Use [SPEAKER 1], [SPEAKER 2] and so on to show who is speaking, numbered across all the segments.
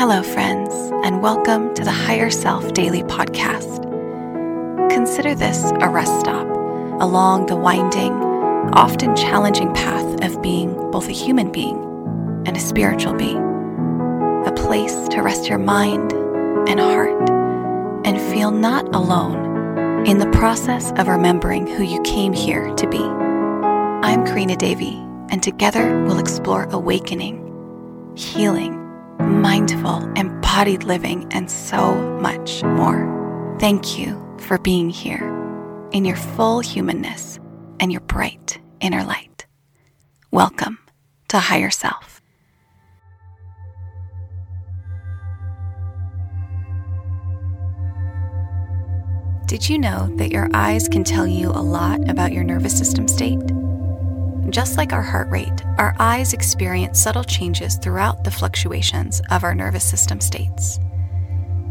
[SPEAKER 1] Hello, friends, and welcome to the Higher Self Daily Podcast. Consider this a rest stop along the winding, often challenging path of being both a human being and a spiritual being. A place to rest your mind and heart and feel not alone in the process of remembering who you came here to be. I'm Karina Davy, and together we'll explore awakening, healing, mindful, embodied living, and so much more. Thank you for being here in your full humanness and your bright inner light. Welcome to Higher Self. Did you know that your eyes can tell you a lot about your nervous system state? Just like our heart rate, our eyes experience subtle changes throughout the fluctuations of our nervous system states.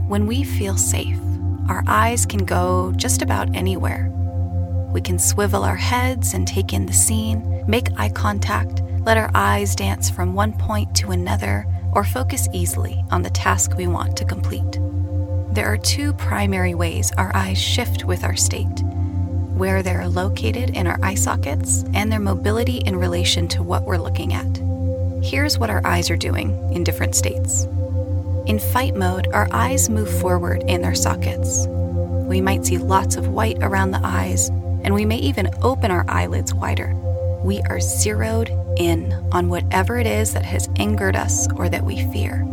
[SPEAKER 1] When we feel safe, our eyes can go just about anywhere. We can swivel our heads and take in the scene, make eye contact, let our eyes dance from one point to another, or focus easily on the task we want to complete. There are two primary ways our eyes shift with our state where they're located in our eye sockets and their mobility in relation to what we're looking at. Here's what our eyes are doing in different states. In fight mode, our eyes move forward in their sockets. We might see lots of white around the eyes, and we may even open our eyelids wider. We are zeroed in on whatever it is that has angered us or that we fear.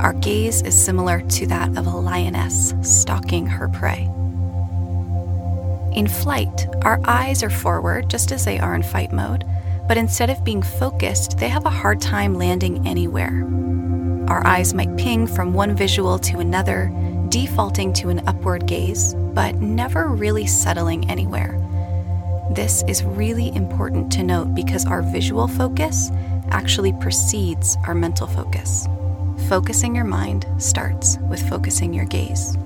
[SPEAKER 1] Our gaze is similar to that of a lioness stalking her prey. In flight, our eyes are forward just as they are in fight mode, but instead of being focused, they have a hard time landing anywhere. Our eyes might ping from one visual to another, defaulting to an upward gaze, but never really settling anywhere. This is really important to note because our visual focus actually precedes our mental focus. Focusing your mind starts with focusing your gaze.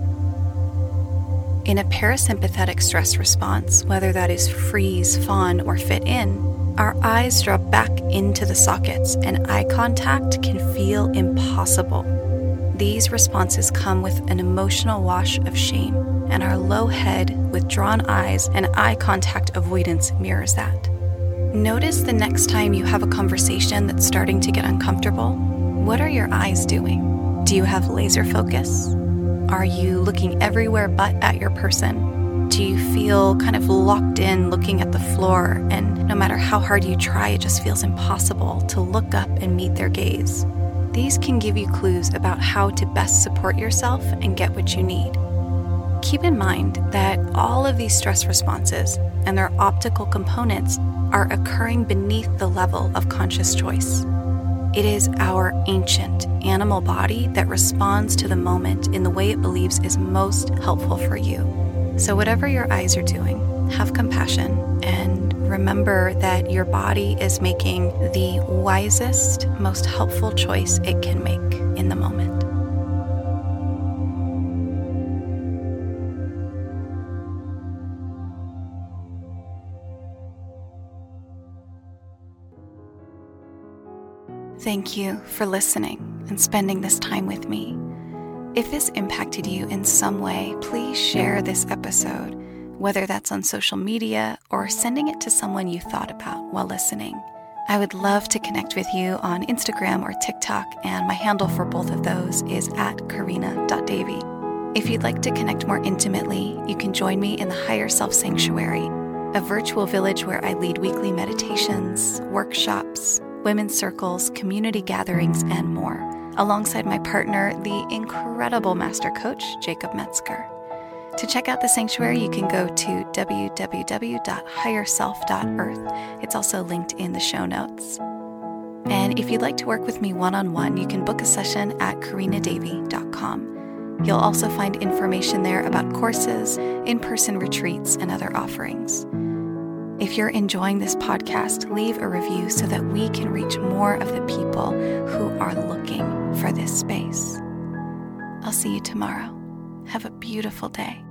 [SPEAKER 1] In a parasympathetic stress response, whether that is freeze, fawn, or fit in, our eyes drop back into the sockets and eye contact can feel impossible. These responses come with an emotional wash of shame, and our low head, withdrawn eyes, and eye contact avoidance mirrors that. Notice the next time you have a conversation that's starting to get uncomfortable. What are your eyes doing? Do you have laser focus? Are you looking everywhere but at your person? Do you feel kind of locked in looking at the floor, and no matter how hard you try, it just feels impossible to look up and meet their gaze? These can give you clues about how to best support yourself and get what you need. Keep in mind that all of these stress responses and their optical components are occurring beneath the level of conscious choice. It is our ancient animal body that responds to the moment in the way it believes is most helpful for you. So, whatever your eyes are doing, have compassion and remember that your body is making the wisest, most helpful choice it can make in the moment. Thank you for listening and spending this time with me. If this impacted you in some way, please share this episode, whether that's on social media or sending it to someone you thought about while listening. I would love to connect with you on Instagram or TikTok, and my handle for both of those is at karina.davy. If you'd like to connect more intimately, you can join me in the Higher Self Sanctuary, a virtual village where I lead weekly meditations, workshops, women's circles, community gatherings, and more, alongside my partner, the incredible master coach, Jacob Metzger. To check out the sanctuary, you can go to www.higherself.earth. It's also linked in the show notes. And if you'd like to work with me one on one, you can book a session at karinadavy.com. You'll also find information there about courses, in person retreats, and other offerings. If you're enjoying this podcast, leave a review so that we can reach more of the people who are looking for this space. I'll see you tomorrow. Have a beautiful day.